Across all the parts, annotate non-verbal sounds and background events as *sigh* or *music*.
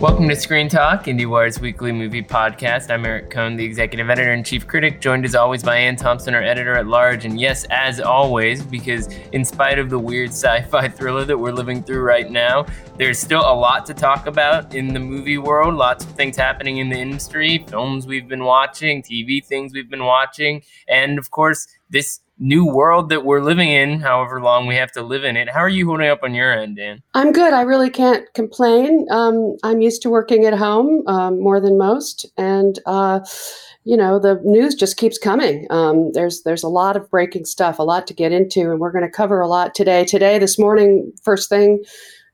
Welcome to Screen Talk, IndieWire's weekly movie podcast. I'm Eric Kohn, the executive editor and chief critic, joined as always by Anne Thompson, our editor at large. And yes, as always, because in spite of the weird sci fi *laughs* thriller that we're living through right now, there's still a lot to talk about in the movie world, lots of things happening in the industry, films we've been watching, TV things we've been watching, and of course, this new world that we're living in, however long we have to live in it. How are you holding up on your end, Anne? I'm good. I really can't complain. Um, I'm used to working at home um, more than most, and uh, you know the news just keeps coming. Um, there's there's a lot of breaking stuff, a lot to get into, and we're going to cover a lot today. Today, this morning, first thing.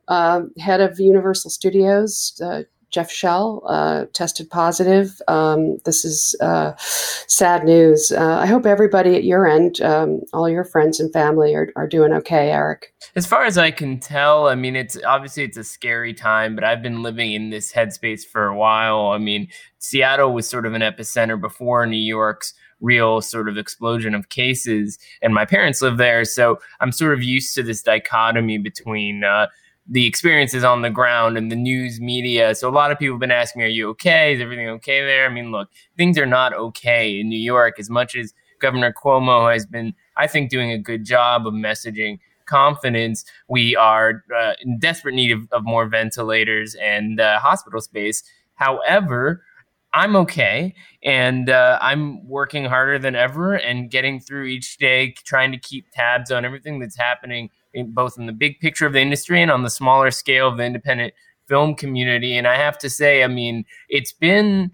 Uh, head of Universal Studios, uh, Jeff Shell uh, tested positive. Um, this is uh, sad news. Uh, I hope everybody at your end, um, all your friends and family, are, are doing okay, Eric. As far as I can tell, I mean, it's obviously it's a scary time, but I've been living in this headspace for a while. I mean, Seattle was sort of an epicenter before New York's real sort of explosion of cases, and my parents live there, so I'm sort of used to this dichotomy between uh, the experiences on the ground and the news media. So a lot of people have been asking me, "Are you okay? Is everything okay there?" I mean, look, things are not okay in New York as much as Governor Cuomo has been, I think, doing a good job of messaging confidence. We are uh, in desperate need of, of more ventilators and uh, hospital space. However, I'm okay, and uh, I'm working harder than ever and getting through each day, trying to keep tabs on everything that's happening in, both in the big picture of the industry and on the smaller scale of the independent film community. And I have to say, I mean, it's been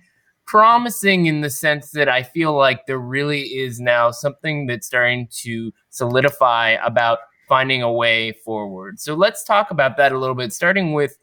promising in the sense that I feel like there really is now something that's starting to solidify about finding a way forward. So let's talk about that a little bit, starting with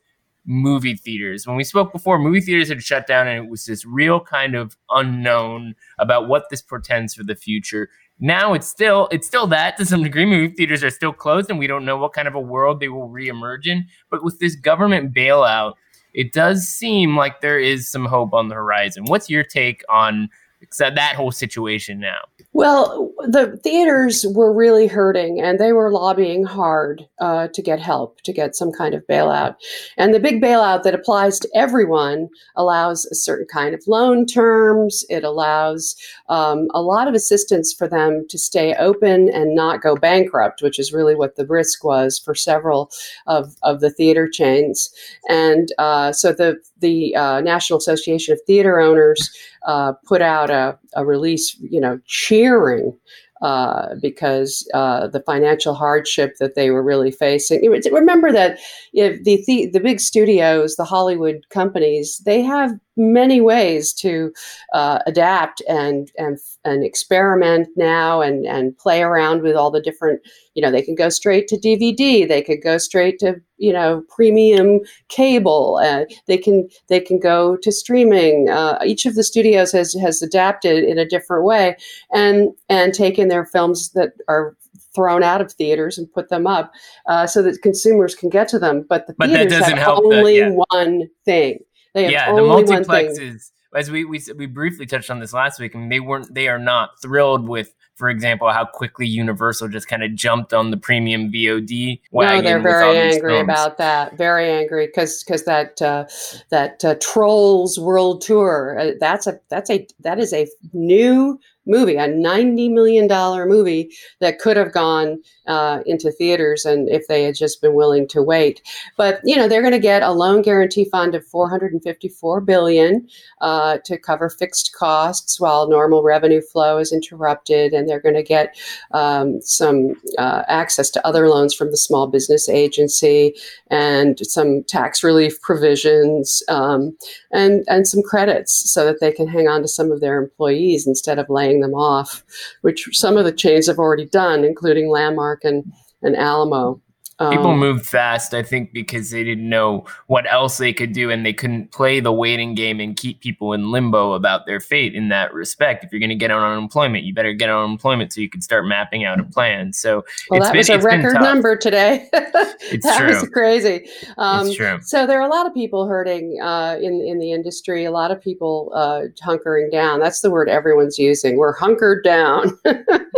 movie theaters. When we spoke before, movie theaters had shut down and it was this real kind of unknown about what this portends for the future now it's still it's still that to some degree. Movie theaters are still closed, and we don't know what kind of a world they will reemerge in. But with this government bailout, it does seem like there is some hope on the horizon. What's your take on that whole situation now? Well, the theaters were really hurting and they were lobbying hard uh, to get help, to get some kind of bailout. And the big bailout that applies to everyone allows a certain kind of loan terms. It allows um, a lot of assistance for them to stay open and not go bankrupt, which is really what the risk was for several of, of the theater chains. And uh, so the, the uh, National Association of Theater Owners uh, put out a, a release, you know, cheering uh, because uh, the financial hardship that they were really facing. Remember that if the, the the big studios, the Hollywood companies, they have many ways to uh, adapt and and and experiment now and and play around with all the different. You know, they can go straight to DVD. They could go straight to you know premium cable. Uh, they can they can go to streaming. Uh, each of the studios has has adapted in a different way and and taken their films that are thrown out of theaters and put them up uh, so that consumers can get to them. But the but theaters have only the, yeah. one thing. They yeah, the multiplexes. As we, we we briefly touched on this last week, I mean, they weren't they are not thrilled with, for example, how quickly Universal just kind of jumped on the premium VOD wagon. No, they're very angry about that. Very angry because because that uh, that uh, Trolls World Tour uh, that's a that's a that is a new movie, a $90 million movie that could have gone uh, into theaters and if they had just been willing to wait. But, you know, they're going to get a loan guarantee fund of 454 billion uh, to cover fixed costs while normal revenue flow is interrupted. And they're going to get um, some uh, access to other loans from the Small Business Agency and some tax relief provisions um, and, and some credits so that they can hang on to some of their employees instead of laying them off, which some of the chains have already done, including Landmark and, and Alamo. People Um, moved fast, I think, because they didn't know what else they could do, and they couldn't play the waiting game and keep people in limbo about their fate. In that respect, if you're going to get on unemployment, you better get on unemployment so you can start mapping out a plan. So Well, it's that been, was a it's record number today. *laughs* that was true. crazy. Um, it's true. So there are a lot of people hurting uh, in in the industry. A lot of people uh, hunkering down. That's the word everyone's using. We're hunkered down. *laughs*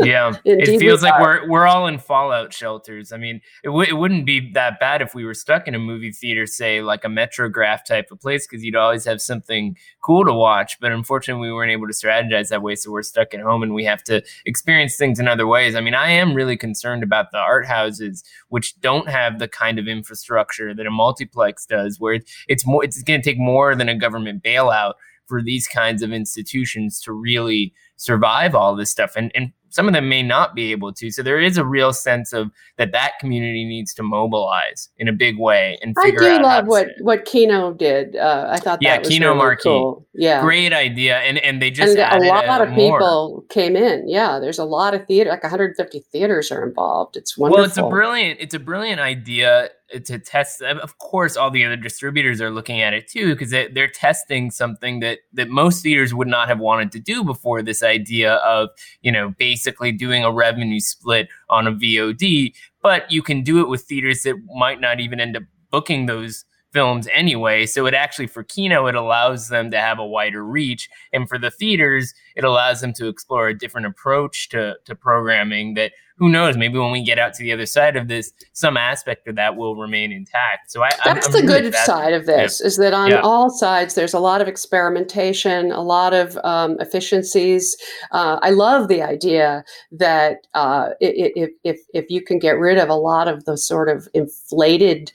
Yeah, Indeed it feels like are. we're we're all in fallout shelters. I mean, it, w- it wouldn't be that bad if we were stuck in a movie theater, say like a Metrograph type of place, because you'd always have something cool to watch. But unfortunately, we weren't able to strategize that way, so we're stuck at home and we have to experience things in other ways. I mean, I am really concerned about the art houses, which don't have the kind of infrastructure that a multiplex does, where it's more it's going to take more than a government bailout for these kinds of institutions to really survive all this stuff and and some of them may not be able to so there is a real sense of that that community needs to mobilize in a big way and I figure do out how love what what Kino did. Uh, I thought Yeah, that was Kino really Marquee. cool. Yeah. great idea and and they just and a lot of more. people came in. Yeah, there's a lot of theater, like 150 theaters are involved. It's wonderful. Well, it's a brilliant it's a brilliant idea to test. Of course, all the other distributors are looking at it too because they, they're testing something that that most theaters would not have wanted to do before. This idea of you know basically doing a revenue split on a VOD, but you can do it with theaters that might not even end up booking those films anyway. So it actually for Kino it allows them to have a wider reach, and for the theaters it allows them to explore a different approach to to programming that who knows maybe when we get out to the other side of this some aspect of that will remain intact so i I'm- That's I'm the really good side of this is that on Yeah. all sides there's a lot of experimentation, a lot of um, efficiencies. Uh, I love the idea that uh, if, if if you can get rid of a lot of the sort of inflated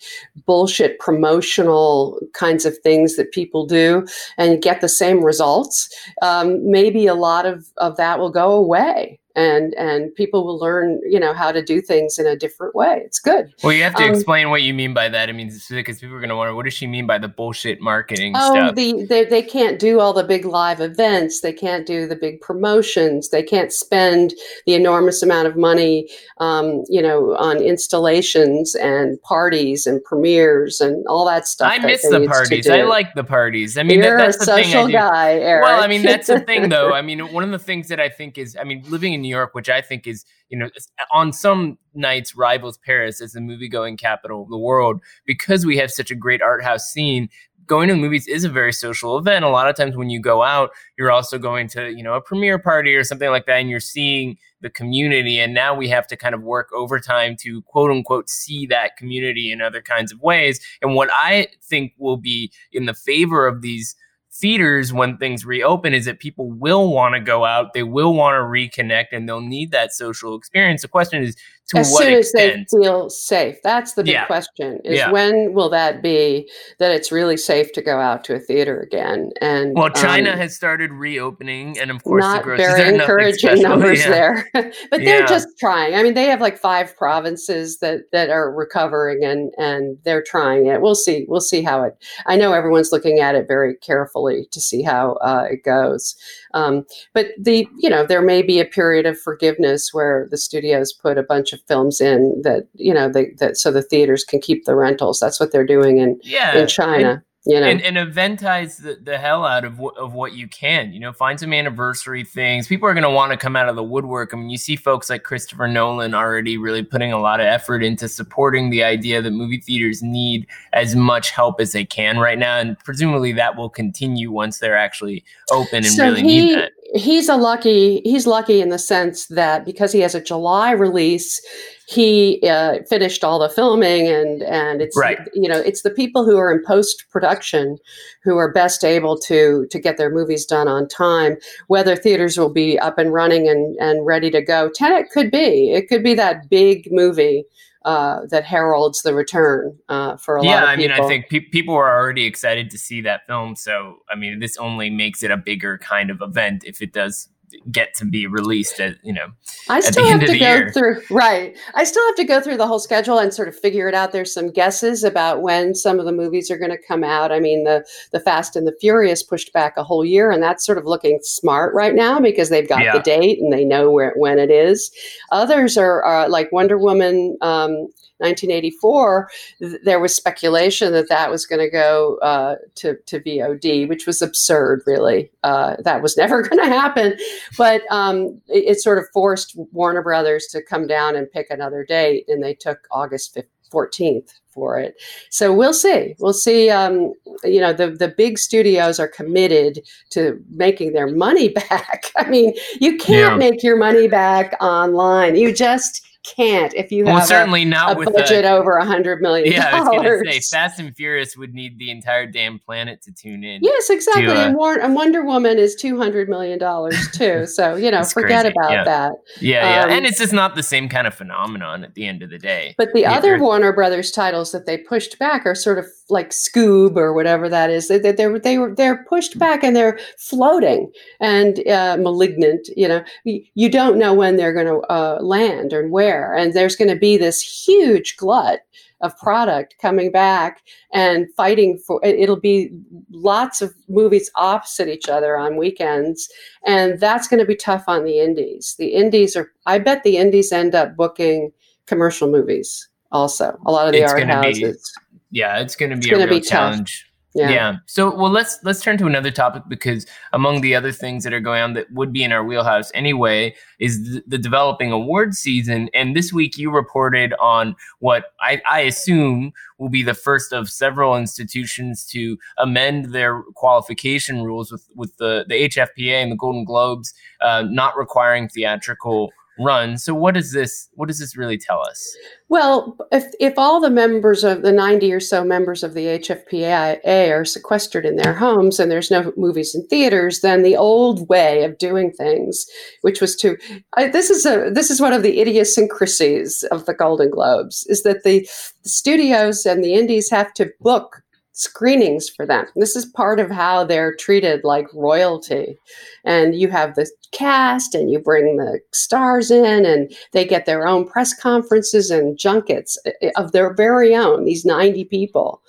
bullshit promotional kinds of things that people do and get the same results, um, maybe a lot of, of that will go away. And and people will learn, you know, how to do things in a different way. It's good. well you have to Um, explain what you mean by that i mean because people are going to wonder what does she mean by the bullshit marketing Oh, stuff the they, they can't do all the big live events. They can't do the big promotions. They can't spend the enormous amount of money, um, you know, on installations and parties and premieres and all that stuff. i that miss the parties i like the parties i mean that, You're that's a the thing I social do. guy, Eric. Well, I mean, that's the thing, though. *laughs* I mean, one of the things that I think is, I mean, living in New York, which I think is, you know, on some nights rivals Paris as the movie going capital of the world, because we have such a great art house scene. Going to the movies is a very social event. A lot of times when you go out, you're also going to, you know, a premiere party or something like that, and you're seeing the community. And now we have to kind of work overtime to quote unquote see that community in other kinds of ways. And what I think will be in the favor of these theaters when things reopen is that people will want to go out, they will want to reconnect, and they'll need that social experience. The question is to as what soon as they extent? feel safe. That's the big Yeah. question: is Yeah. when will that be that it's really safe to go out to a theater again? And well, China um, has started reopening, and of course, the not grosses very encouraging numbers Yeah. there *laughs* but they're just trying i mean they have like five provinces that that are recovering and and they're trying it we'll see we'll see how it i know everyone's looking at it very carefully to see how uh, it goes. Um, but the you know there may be a period of forgiveness where the studios put a bunch of films in that you know they that so the theaters can keep the rentals. That's what they're doing in Yeah, in china you know and, and eventize the, the hell out of what, of what you can. You know, find some anniversary things. People are going to want to come out of the woodwork. I mean, you see folks like Christopher Nolan already really putting a lot of effort into supporting the idea that movie theaters need as much help as they can right now, and presumably that will continue once they're actually open and really he, need that. He's a lucky. He's lucky in the sense that because he has a July release, he uh, finished all the filming and and it's Right. you know it's the people who are in post production who are best able to to get their movies done on time. Whether theaters will be up and running and and ready to go, Tenet could be. It could be that big movie. Uh, that heralds the return uh, for a lot Yeah, of I mean. I think pe- people are already excited to see that film. So, I mean, this only makes it a bigger kind of event if it does get to be released at you know I still have to go year. through right. I still have to go through the whole schedule and sort of figure it out. There's some guesses about when some of the movies are going to come out. I mean, the the Fast and the Furious pushed back a whole year, and that's sort of looking smart right now because they've got Yeah. the date and they know where when it is. Others are uh, like Wonder Woman. Um, 1984, th- there was speculation that that was going to go uh, to to VOD, which was absurd. Really, uh, that was *laughs* never going to happen. But um, it, it sort of forced Warner Brothers to come down and pick another date, and they took August 15th 14th for it. So we'll see. We'll see. Um, you know, the the big studios are committed to making their money *laughs* back. I mean, you can't Yeah. make your money back online. You just can't if you well, have a, certainly not a with budget the, over a hundred million yeah. I was dollars. gonna say Fast and Furious would need the entire damn planet to tune in. Yes, exactly. uh, and, War- and Wonder Woman is two hundred million dollars *laughs* too. So you know, forget crazy, about yeah. that. yeah, yeah. Um, and it's just not the same kind of phenomenon at the end of the day. But the Yeah, other Warner Brothers titles that they pushed back are sort of like Scoob or whatever that is. They, they, they were they were they're pushed back and they're floating and uh, malignant. You know, you, you don't know when they're going to uh, land and where, and there's going to be this huge glut of product coming back and fighting for it- it'll be lots of movies opposite each other on weekends and that's going to be tough on the indies the indies are i bet the indies end up booking commercial movies also a lot of the It's art be houses yeah, it's going to be It's a real be tough. challenge. Yeah. Yeah. So, well, let's let's turn to another topic because among the other things that are going on that would be in our wheelhouse anyway is the, the developing award season. And this week, you reported on what I, I assume will be the first of several institutions to amend their qualification rules with with the the HFPA and the Golden Globes uh, not requiring theatrical run. So, what does this what does this really tell us? Well, if if all the members of the 90 or so members of the HFPA are sequestered in their homes and there's no movies in theaters, then the old way of doing things, which was to I, this is a this is one of the idiosyncrasies of the Golden Globes, is that the, the studios and the indies have to book screenings for them. This is part of how they're treated like royalty. And you have the cast and you bring the stars in and they get their own press conferences and junkets eh, of their very own these 90 people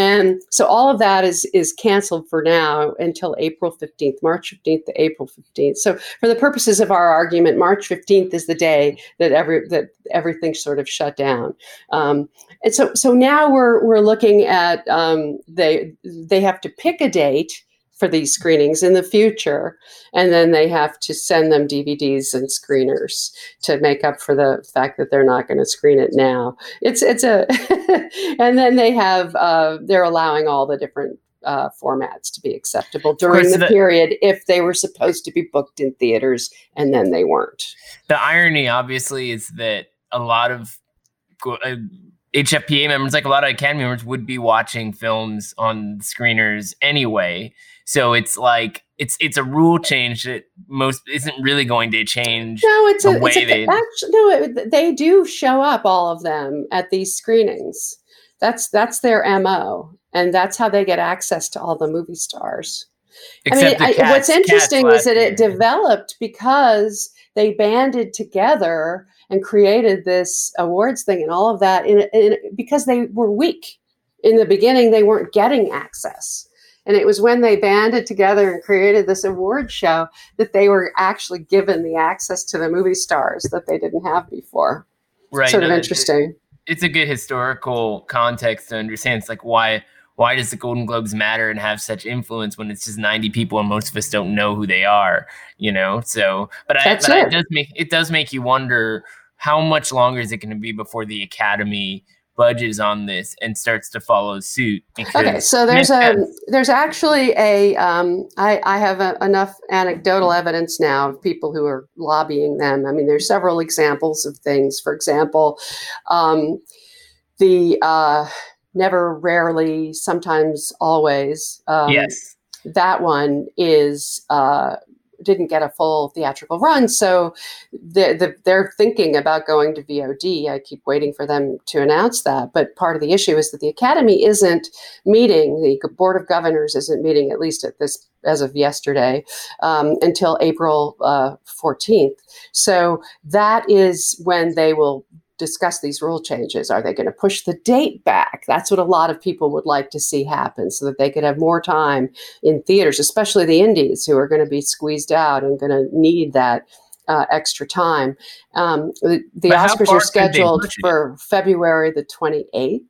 and so all of that is is canceled for now until april 15th march 15th to april 15th so for the purposes of our argument march 15th is the day that every that everything sort of shut down. Um, and so so now we're we're looking at um, they they have to pick a date for these screenings in the future and then they have to send them DVDs and screeners to make up for the fact that they're not going to screen it now. It's it's a *laughs* and then they have uh, they're allowing all the different uh, formats to be acceptable during course, the the- period if they were supposed to be booked in theaters and then they weren't. the irony obviously is that a lot of uh, HFPA members, like a lot of Academy members, would be watching films on screeners anyway. So it's like it's it's a rule change that most isn't really going to change. No, it's the a, way it's a they- actually, no. It, they do show up, all of them, at these screenings. That's that's their mo, and that's how they get access to all the movie stars. Except I mean, the I, what's interesting is that it year. developed because they banded together and created this awards thing and all of that in, in, because they were weak in the beginning. They weren't getting access. And it was when they banded together and created this award show that they were actually given the access to the movie stars that they didn't have before. right. sort of no, it- interesting. it's a good historical context to understand. It's like why why does the Golden Globes matter and have such influence when it's just ninety people and most of us don't know who they are, you know? So, but I but it. it does make it does make you wonder how much longer is it going to be before the Academy budges on this and starts to follow suit? Okay, so there's a there's actually a um, I, I have a, enough anecdotal evidence now of people who are lobbying them. I mean, there's several examples of things. For example, um, the uh, never, rarely, sometimes, always. Um, yes, that one is uh, didn't get a full theatrical run. So the, the, they're thinking about going to VOD. I keep waiting for them to announce that. But part of the issue is that the Academy isn't meeting. The Board of Governors isn't meeting, at least at this as of yesterday, um, until April uh, 14th. So that is when they will discuss these rule changes. Are they going to push the date back? That's what a lot of people would like to see happen so that they could have more time in theaters, especially the indies who are going to be squeezed out and going to need that. Uh, extra time. Um, the, the Oscars are scheduled for February the 28th.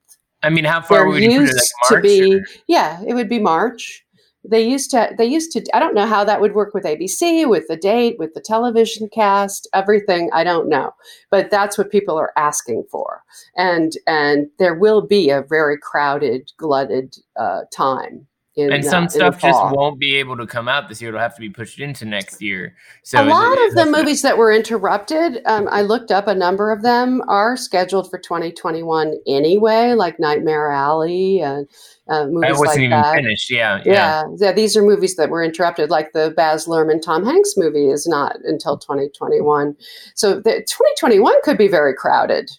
I mean, how far They're would you put it? Like to be, or- yeah, it would be March. They used to, they used to, I don't know how that would work with ABC, with the date, with the television cast, everything. I don't know, but that's what people are asking for. And, and there will be a very crowded, glutted uh, time. In, and uh, some the stuff just won't be able to come out this year. It'll have to be pushed into next year. So a is it- lot of the movies that were interrupted, um, I looked up a number of them are scheduled for 2021 anyway, like Nightmare Alley and uh, movies That wasn't like even that. finished. Yeah, yeah. Yeah, yeah, these are movies that were interrupted, like the Baz Luhrmann Tom Hanks movie is not until 2021. So the 2021 could be very crowded.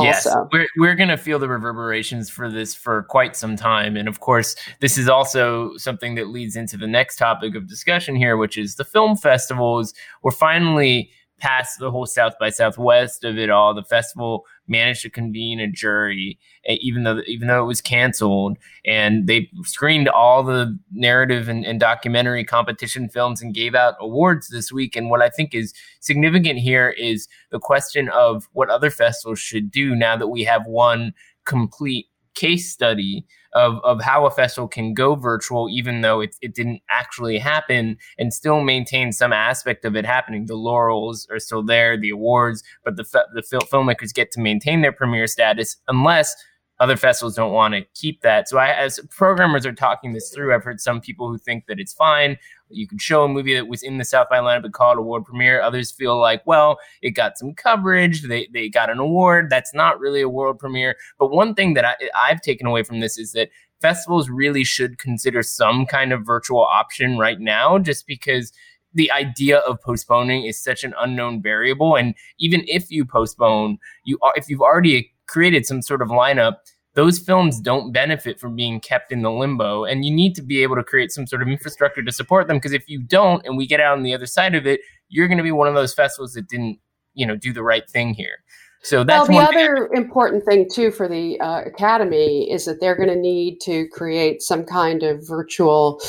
Yes, Also, we're we're gonna feel the reverberations for this for quite some time, and of course, this is also something that leads into the next topic of discussion here, which is the film festivals. We're finally past the whole South by Southwest of it all. The festival managed to convene a jury, even though even though it was canceled, and they screened all the narrative and, and documentary competition films and gave out awards this week. And what I think is significant here is the question of what other festivals should do now that we have one complete case study of, of how a festival can go virtual, even though it, it didn't actually happen, and still maintain some aspect of it happening. The laurels are still there, the awards, but the, the fil- filmmakers get to maintain their premiere status unless other festivals don't want to keep that. So I, as programmers are talking this through, I've heard some people who think that it's fine. You could show a movie that was in the South by lineup and call it a world premiere. Others feel like, well, it got some coverage. They, they got an award. That's not really a world premiere. But one thing that I, I've taken away from this is that festivals really should consider some kind of virtual option right now, just because the idea of postponing is such an unknown variable. And even if you postpone, you are, if you've already created some sort of lineup, those films don't benefit from being kept in the limbo. And you need to be able to create some sort of infrastructure to support them. Because if you don't, and we get out on the other side of it, you're going to be one of those festivals that didn't, you know, do the right thing here. So well, the one thing other important thing too for the uh, academy is that they're going to need to create some kind of virtual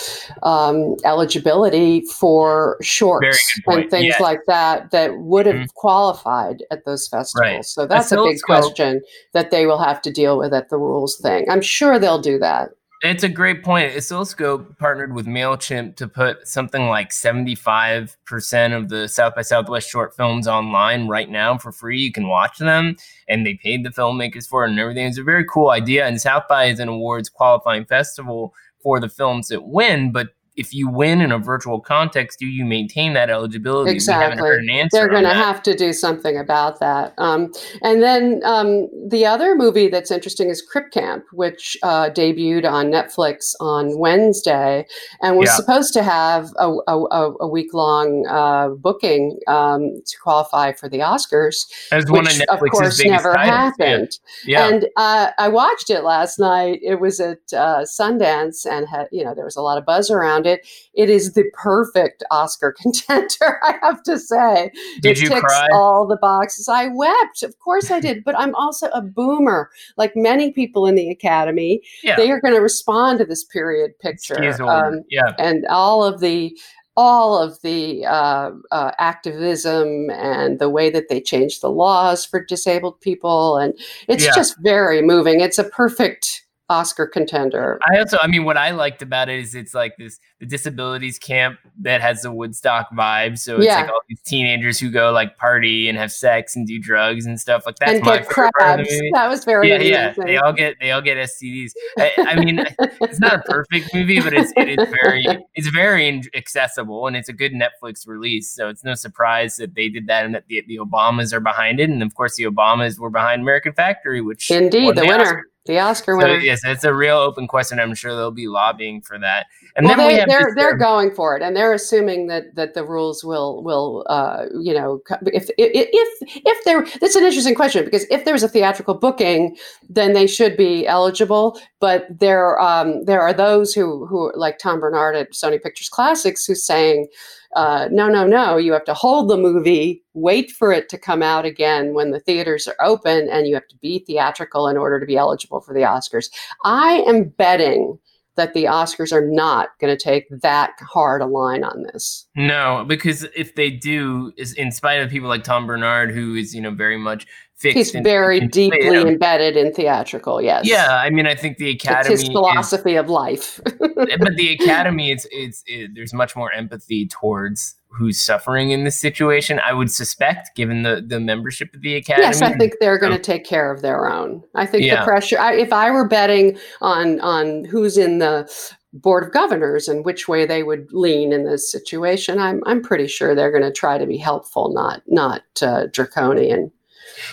um, eligibility for shorts and things Yes. like that that would have Mhm. qualified at those festivals. Right. So that's a big question that they will have to deal with at the rules thing. I'm sure they'll do that. It's a great point. Oscilloscope partnered with MailChimp to put something like 75% of the South by Southwest short films online right now for free. You can watch them, and they paid the filmmakers for it and everything. It's a very cool idea. And South by is an awards qualifying festival for the films that win. But if you win in a virtual context, do you maintain that eligibility? Exactly. heard an answer. They're going to have to do something about that. Um, and then um, the other movie that's interesting is Crip Camp, which uh, debuted on Netflix on Wednesday and was Yeah. supposed to have a, a, a week long uh, booking um, to qualify for the Oscars, As one which of of Netflix's course never titles. happened. Yeah. yeah. And uh, I watched it last night. It was at uh, Sundance, and had you know there was a lot of buzz around it. It is the perfect Oscar *laughs* contender, I have to say. Did it you ticks cry? all the boxes. I wept, of course I did. But I'm also a boomer, like many people in the Academy. yeah. They are going to respond to this period picture. Um, yeah. and all of the all of the uh, uh, activism and the way that they changed the laws for disabled people and it's Yeah. just very moving it's a perfect oscar contender I also, I mean, what I liked about it is it's like this the disabilities camp that has the Woodstock vibe. So it's Yeah. like all these teenagers who go like party and have sex and do drugs and stuff like that's and my get favorite part of crabs that was very Yeah, yeah, they all get they all get STDs. I, I mean, *laughs* it's not a perfect movie, but it's it is very it's very accessible and it's a good Netflix release. So it's no surprise that they did that and that the, the Obamas are behind it, and of course the Obamas were behind American Factory, which indeed the the winner Oscar. The Oscar So, winner. yes, it's a real open question. I'm sure they'll be lobbying for that. And well, we they, they're this, they're um, going for it, and they're assuming that that the rules will will uh, you know if if if if there that's an interesting question because if there's a theatrical booking, then they should be eligible. But there um, there are those who who like Tom Bernard at Sony Pictures Classics who's saying. Uh, no, no, no. You have to hold the movie, wait for it to come out again when the theaters are open, and you have to be theatrical in order to be eligible for the Oscars. I am betting that the Oscars are not going to take that hard a line on this. No, because if they do, is in spite of people like Tom Bernard, who is you know very much fixed. He's very in- deeply embedded in theatrical. Yes. Yeah, I mean, I think the It's Academy, his is- philosophy of life. but the *laughs* Academy, it's it's it, there's much more empathy towards who's suffering in this situation. I would suspect, given the the membership of the Academy. yes, I think they're going to take care of their own. I think Yeah. the pressure. I, if I were betting on on who's in the board of governors and which way they would lean in this situation, I'm I'm pretty sure they're going to try to be helpful, not not uh, draconian.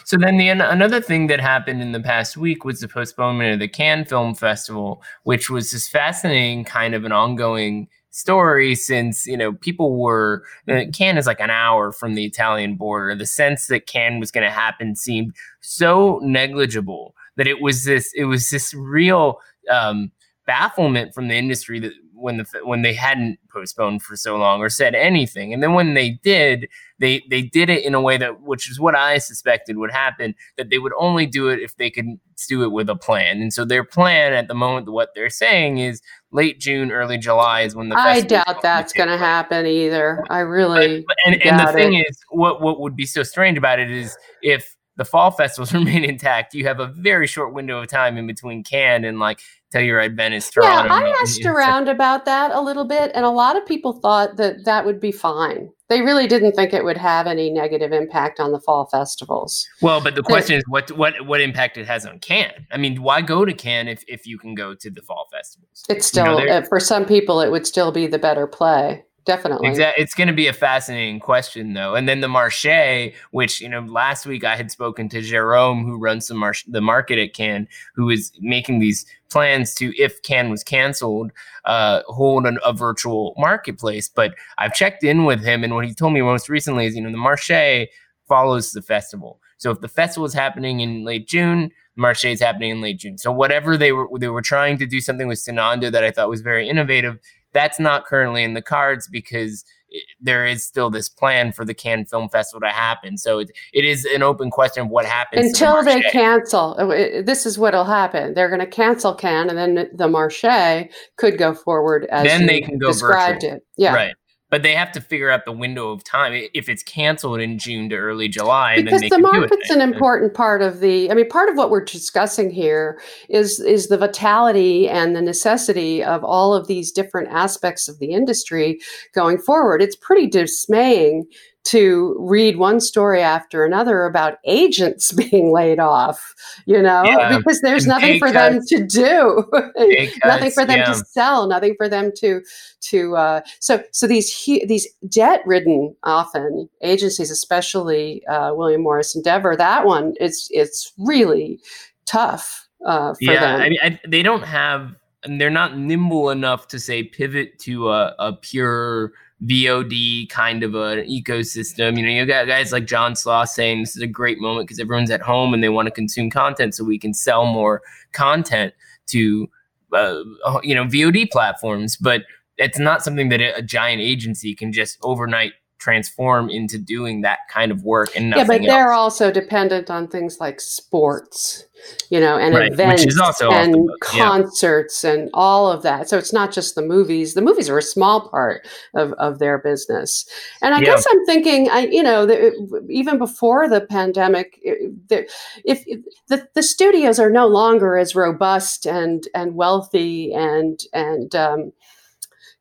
So then the another thing that happened in the past week was the postponement of the Cannes Film Festival, which was this fascinating kind of an ongoing story since you know people were uh, Cannes is like an hour from the Italian border. The sense that Cannes was going to happen seemed so negligible that it was this it was this real um, bafflement from the industry that when the when they hadn't postponed for so long or said anything, and then when they did, they they did it in a way that which is what I suspected would happen that they would only do it if they could do it with a plan. And so their plan at the moment, what they're saying is late June, early July is when the I doubt that's going to happen either. I really. But- and, and the thing it. is, what what would be so strange about it is if the fall festivals *laughs* remain intact, you have a very short window of time in between Cannes and like Telluride, Venice, Yeah, Toronto. I asked and- around about that a little bit, and a lot of people thought that that would be fine. They really didn't think it would have any negative impact on the fall festivals. Well, but the question is, what what what impact it has on Cannes? I mean, why go to Cannes if, if you can go to the fall festivals? It's You know, still, uh, for some people, it would still be the better play. Definitely. It's going to be a fascinating question, though. And then the Marché, which you know, last week I had spoken to Jerome, who runs the mar- the market at Cannes, who is making these plans to, if Cannes was canceled, uh, hold an, a virtual marketplace. But I've checked in with him, and what he told me most recently is, you know, the Marché follows the festival. So if the festival is happening in late June, the Marché is happening in late June. So whatever they were they were trying to do something with Cinando that I thought was very innovative. That's not currently in the cards because there is still this plan for the Cannes Film Festival to happen. So it, it is an open question of what happens to the Until they cancel, uh, this is what'll happen. They're going to cancel Cannes, and then the Marché could go forward as Then they can go described virtual. it. Yeah. Right. But they have to figure out the window of time. If it's canceled in June to early July, because then they the can do it. market's an important part of the i mean part of what we're discussing here is is the vitality and the necessity of all of these different aspects of the industry going forward it's pretty dismaying to read one story after another about agents *laughs* being laid off you know Yeah, because there's nothing *laughs* for them to do. Nothing for them yeah. to sell nothing for them to to uh, so so these these debt ridden often agencies especially uh, William Morris Endeavor that one it's it's really tough uh, for yeah, them. I mean, I, they don't have, and they're not nimble enough to say pivot to a, a pure VOD kind of an ecosystem. You know, you got guys like John Sloss saying this is a great moment because everyone's at home and they want to consume content, so we can sell more content to, uh, you know, VOD platforms. But it's not something that a giant agency can just overnight transform into doing that kind of work and yeah but they're else. also dependent on things like sports you know and Right, events and books, yeah. concerts and all of that so it's not just the movies the movies are a small part of, of their business and i Yeah. guess i'm thinking i you know even before the pandemic the, if, if the, the studios are no longer as robust and and wealthy and and um,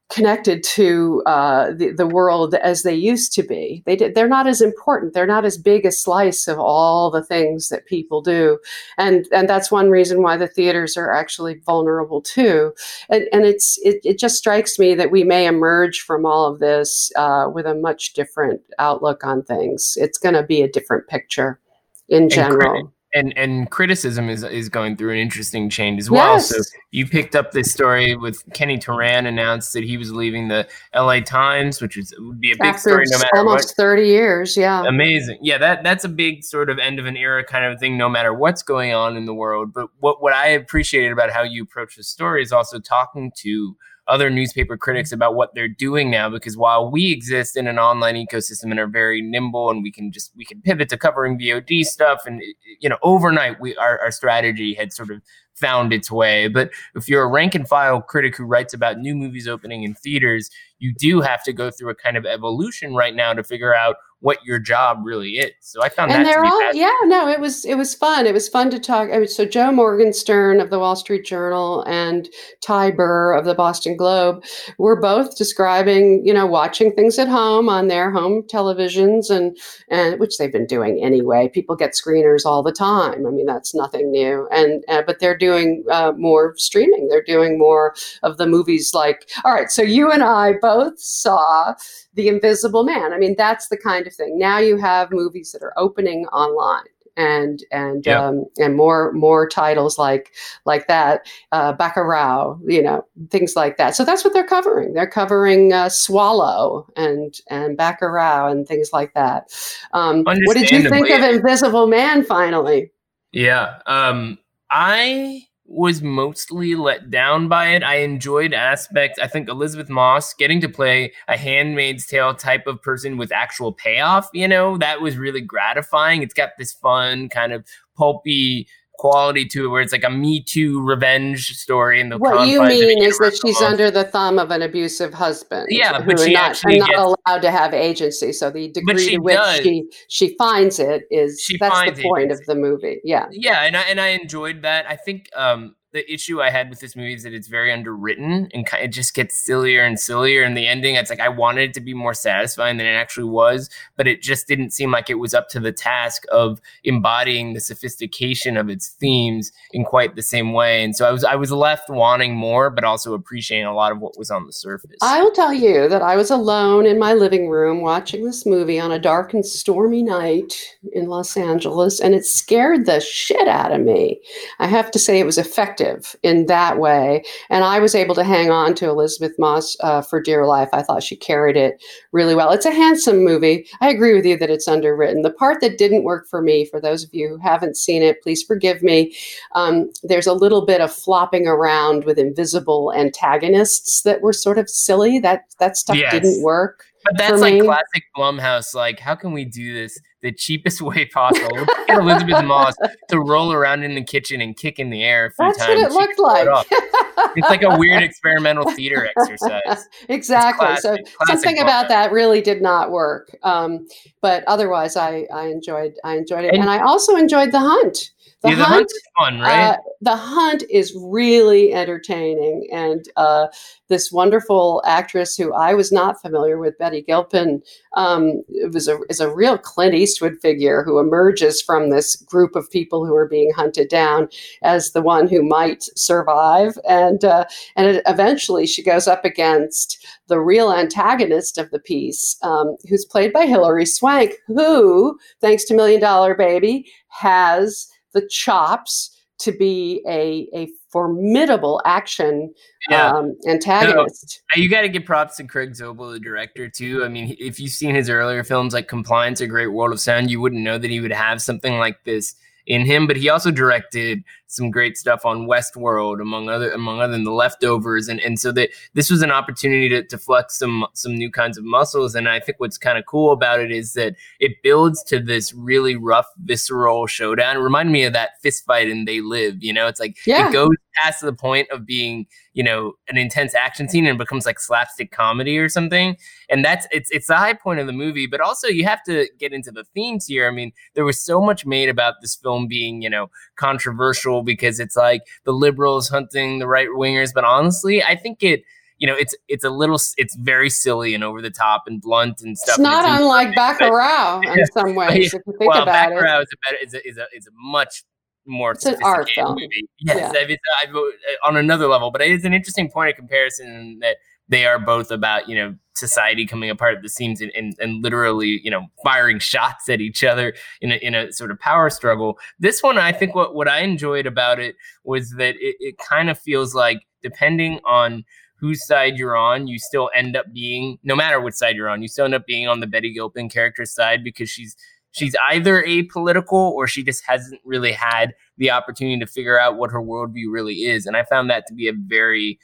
connected to uh, the, the world as they used to be. They did, they're not as important. They're not as big a slice of all the things that people do, and and that's one reason why the theaters are actually vulnerable too. And and it's it, it just strikes me that we may emerge from all of this uh, with a much different outlook on things. It's going to be a different picture in general. And and criticism is is going through an interesting change as well. Yes. So you picked up this story with Kenny Turan announced that he was leaving the L.A. Times, which is would be a big After story no matter what. almost what. 30 years, yeah. Amazing, yeah. That that's a big sort of end of an era kind of thing, no matter what's going on in the world. But what what I appreciated about how you approach the story is also talking to other newspaper critics about what they're doing now because while we exist in an online ecosystem and are very nimble and we can just we can pivot to covering VOD stuff and you know overnight we our, our strategy had sort of found its way. But if you're a rank and file critic who writes about new movies opening in theaters you do have to go through a kind of evolution right now to figure out what your job really is. So i found and that to they're be all fascinating. yeah no it was it was fun. It was fun to talk I mean, so joe morgenstern of the wall street journal and ty burr of the boston globe were both describing you know watching things at home on their home televisions and and which they've been doing anyway. People get screeners all the time. I mean that's nothing new. And uh, but they're doing uh, more streaming. They're doing more of the movies like all right so you and i both saw the invisible man i mean that's the kind of thing now you have movies that are opening online and and Yeah. um, and more more titles like like that uh, Bacurau, you know things like that. So that's what they're covering. They're covering uh, Swallow and and Bacurau and things like that. Um, what did you think of Invisible Man? Finally, Yeah. Um I was mostly let down by it. I enjoyed aspects. I think Elisabeth Moss getting to play a handmaid's tale type of person with actual payoff, you know, that was really gratifying. It's got this fun kind of pulpy quality to it where it's like a me too revenge story in the what you confines of a mean is that she's under the thumb of an abusive husband. Yeah, but she not, actually not gets- allowed to have agency. So the degree to which does. she she finds it is She that's the point agency. of the movie. Yeah. yeah and I, and I enjoyed that i think um the issue i had with this movie is that it's very underwritten and ki- it just gets sillier and sillier. And the ending it's like i wanted it to be more satisfying than it actually was but it just didn't seem like it was up to the task of embodying the sophistication of its themes in quite the same way. And so i was i was left wanting more but also appreciating a lot of what was on the surface. I will tell you that I was alone in my living room watching this movie on a dark and stormy night in Los Angeles, and it scared the shit out of me. I have to say it was effective in that way, and I was able to hang on to Elisabeth Moss uh, for dear life. I thought she carried it really well. It's a handsome movie. I agree with you that it's underwritten. The part that didn't work for me, for those of you who haven't seen it, please forgive me. Um, there's a little bit of flopping around with invisible antagonists that were sort of silly. That that stuff Yes. didn't work. But that's like me. classic Blumhouse. Like, how can we do this the cheapest *laughs* way possible? Elisabeth Moss to roll around in the kitchen and kick in the air a few That's what it looked like. it. It's like a *laughs* weird experimental theater exercise. *laughs* exactly. so classic- classic something about that really did not work. Um, but otherwise, I, I enjoyed I enjoyed it, And- and, I also enjoyed the hunt. The yeah, the hunt fun, right? Uh, the hunt is really entertaining, and uh, this wonderful actress who I was not familiar with, Betty Gilpin, um, was a is a real Clint Eastwood figure who emerges from this group of people who are being hunted down as the one who might survive, and uh, and it, eventually she goes up against the real antagonist of the piece, um, who's played by Hilary Swank, who, thanks to Million Dollar Baby, has the chops to be a, a formidable action yeah. um, antagonist. Uh, You got to give props to Craig Zobel, the director, too. I mean, if you've seen his earlier films like Compliance, or Great World of Sound, you wouldn't know that he would have something like this in him. But he also directed some great stuff on Westworld, among other among other than The Leftovers, and and so that this was an opportunity to, to flex some some new kinds of muscles. And I think what's kind of cool about it is that it builds to this really rough, visceral showdown. It reminded me of that fist fight in They Live. You know, it's like Yeah. it goes past the point of being you know an intense action scene and becomes like slapstick comedy or something and that's it's it's the high point of the movie but also you have to get into the themes here i mean there was so much made about this film being you know controversial because it's like the liberals hunting the right wingers but honestly i think it you know it's it's a little, it's very silly and over the top and blunt and stuff It's not in- unlike *laughs* Bacurau in Yeah. some *laughs* ways, if you think well, about it. Bacurau is a better is a, is a is a much more It's an art sophisticated film. movie. Yes, Yeah. Mean, I- uh, uh, on another level, but it is an interesting point of comparison that they are both about you know society coming apart at the seams and, and, and literally you know firing shots at each other in a, in a sort of power struggle. This one i think what, what i enjoyed about it was that it, it kind of feels like depending on whose side you're on you still end up being no matter what side you're on you still end up being on the betty gilpin character side because she's she's either apolitical or she just hasn't really had the opportunity to figure out what her worldview really is. And i found that to be a very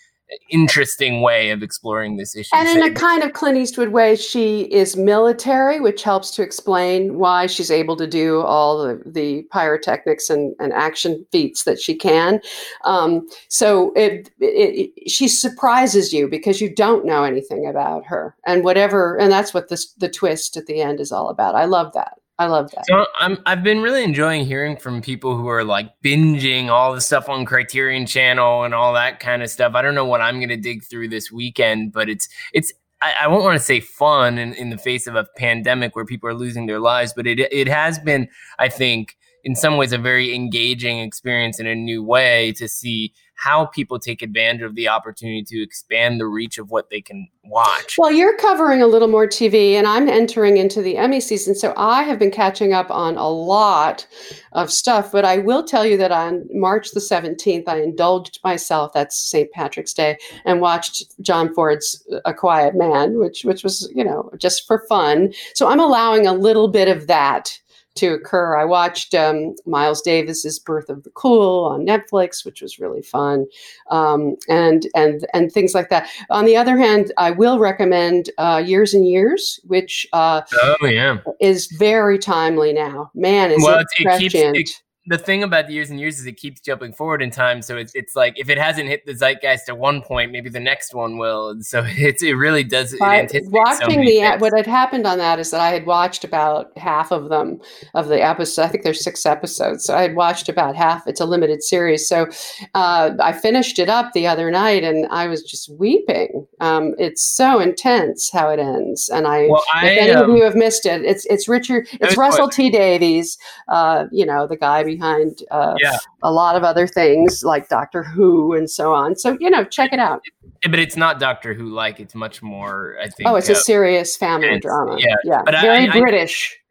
interesting way of exploring this issue. And in a kind of Clint Eastwood way, she is military, which helps to explain why she's able to do all the, the pyrotechnics and, and action feats that she can. Um, so it, it, it, she surprises you because you don't know anything about her and whatever. And that's what this, the twist at the end is all about. I love that. I love that. So I'm I've been really enjoying hearing from people who are like binging all the stuff on Criterion Channel and all that kind of stuff. I don't know what I'm gonna dig through this weekend, but it's it's I, I won't want to say fun in, in the face of a pandemic where people are losing their lives, but it it has been, I think, in some ways a very engaging experience in a new way to see how people take advantage of the opportunity to expand the reach of what they can watch. Well, you're covering a little more TV, and I'm entering into the Emmy season. So I have been catching up on a lot of stuff. But I will tell you that on March the 17th, I indulged myself, that's St. Patrick's Day, and watched John Ford's A Quiet Man, which, which was, you know, just for fun. So I'm allowing a little bit of that to occur. I watched um, Miles Davis's Birth of the Cool on Netflix, which was really fun, um, and and and things like that. On the other hand, I will recommend uh, Years and Years, which uh, oh yeah is very timely now. Man, is well, it, it keeps it, the thing about the years and years is it keeps jumping forward in time. So it's it's like if it hasn't hit the zeitgeist at one point, maybe the next one will. And so *laughs* it's it really does. It watching so the things. what had happened on that is that I had watched about half of them of the episodes. I think there's six episodes, so I had watched about half. It's a limited series, so uh, I finished it up the other night, and I was just weeping. Um, it's so intense how it ends, and I, well, I if any um, of you have missed it, it's it's Richard, it's Russell T Davies, uh, you know the guy behind uh, yeah. a lot of other things like Doctor Who and so on. So you know, check it out. But it's not Doctor Who like. It's much more. I think. Oh, it's uh, a serious family drama. Yeah, yeah, but very I, British. I,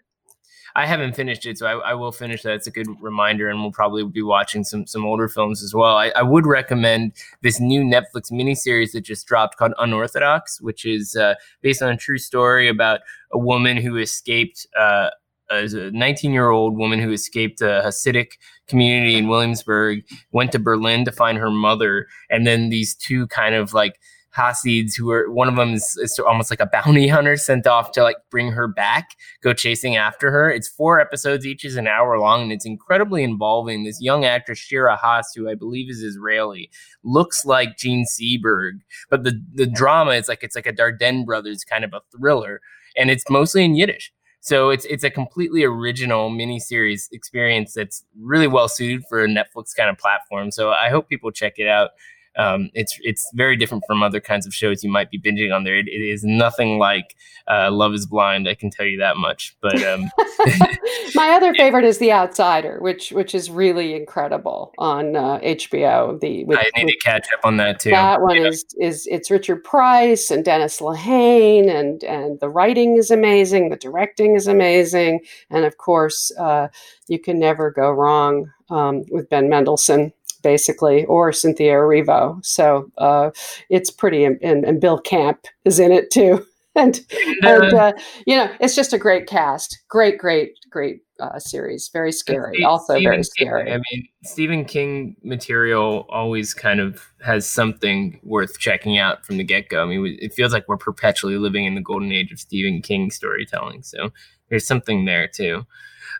I haven't finished it, so I, I, will finish that. It's a good reminder, and we'll probably be watching some some older films as well. I, I would recommend this new Netflix miniseries that just dropped called Unorthodox, which is uh, based on a true story about a woman who escaped uh, Uh, a 19 year old woman who escaped a Hasidic community in Williamsburg, went to Berlin to find her mother, and then these two kind of like Hasids who are one of them is, is, almost like a bounty hunter sent off to like bring her back, go chasing after her. It's four episodes, each is an hour long, and it's incredibly involving. This young actress Shira Haas, who I believe is Israeli, looks like Jean Seberg, but the the drama is like it's like a Dardenne brothers kind of a thriller, and it's mostly in Yiddish. So it's it's a completely original miniseries experience that's really well suited for a Netflix kind of platform. So I hope people check it out um, it's it's very different from other kinds of shows you might be binging on there. it, it is nothing like uh, Love Is Blind. I can tell you that much. But um, *laughs* my other *laughs* favorite is The Outsider, which which is really incredible on uh, HBO. The with, I need with, to catch up on that too. That one yeah. is is it's Richard Price and Dennis Lehane, and and the writing is amazing, the directing is amazing, and of course, uh, you can never go wrong um, with Ben Mendelsohn basically, or Cynthia Erivo. So uh, it's pretty, and, and, Bill Camp is in it too. *laughs* and and uh, you know, it's just a great cast. Great, great, great uh, series. Very scary. Steve, also Stephen very scary. King, I mean, Stephen King material always kind of has something worth checking out from the get go. I mean, it feels like we're perpetually living in the golden age of Stephen King storytelling. So there's something there too.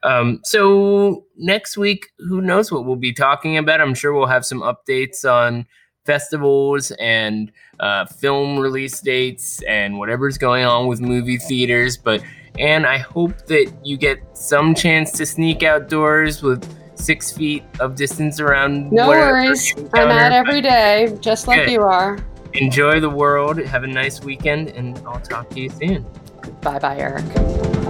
Um, so next week, who knows what we'll be talking about? I'm sure we'll have some updates on festivals and uh, film release dates and whatever's going on with movie theaters. But and I hope that you get some chance to sneak outdoors with six feet of distance around. No worries, I'm out every day, just like Good. you are. Enjoy the world. Have a nice weekend, and I'll talk to you soon. Bye, bye, Eric.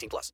18 plus.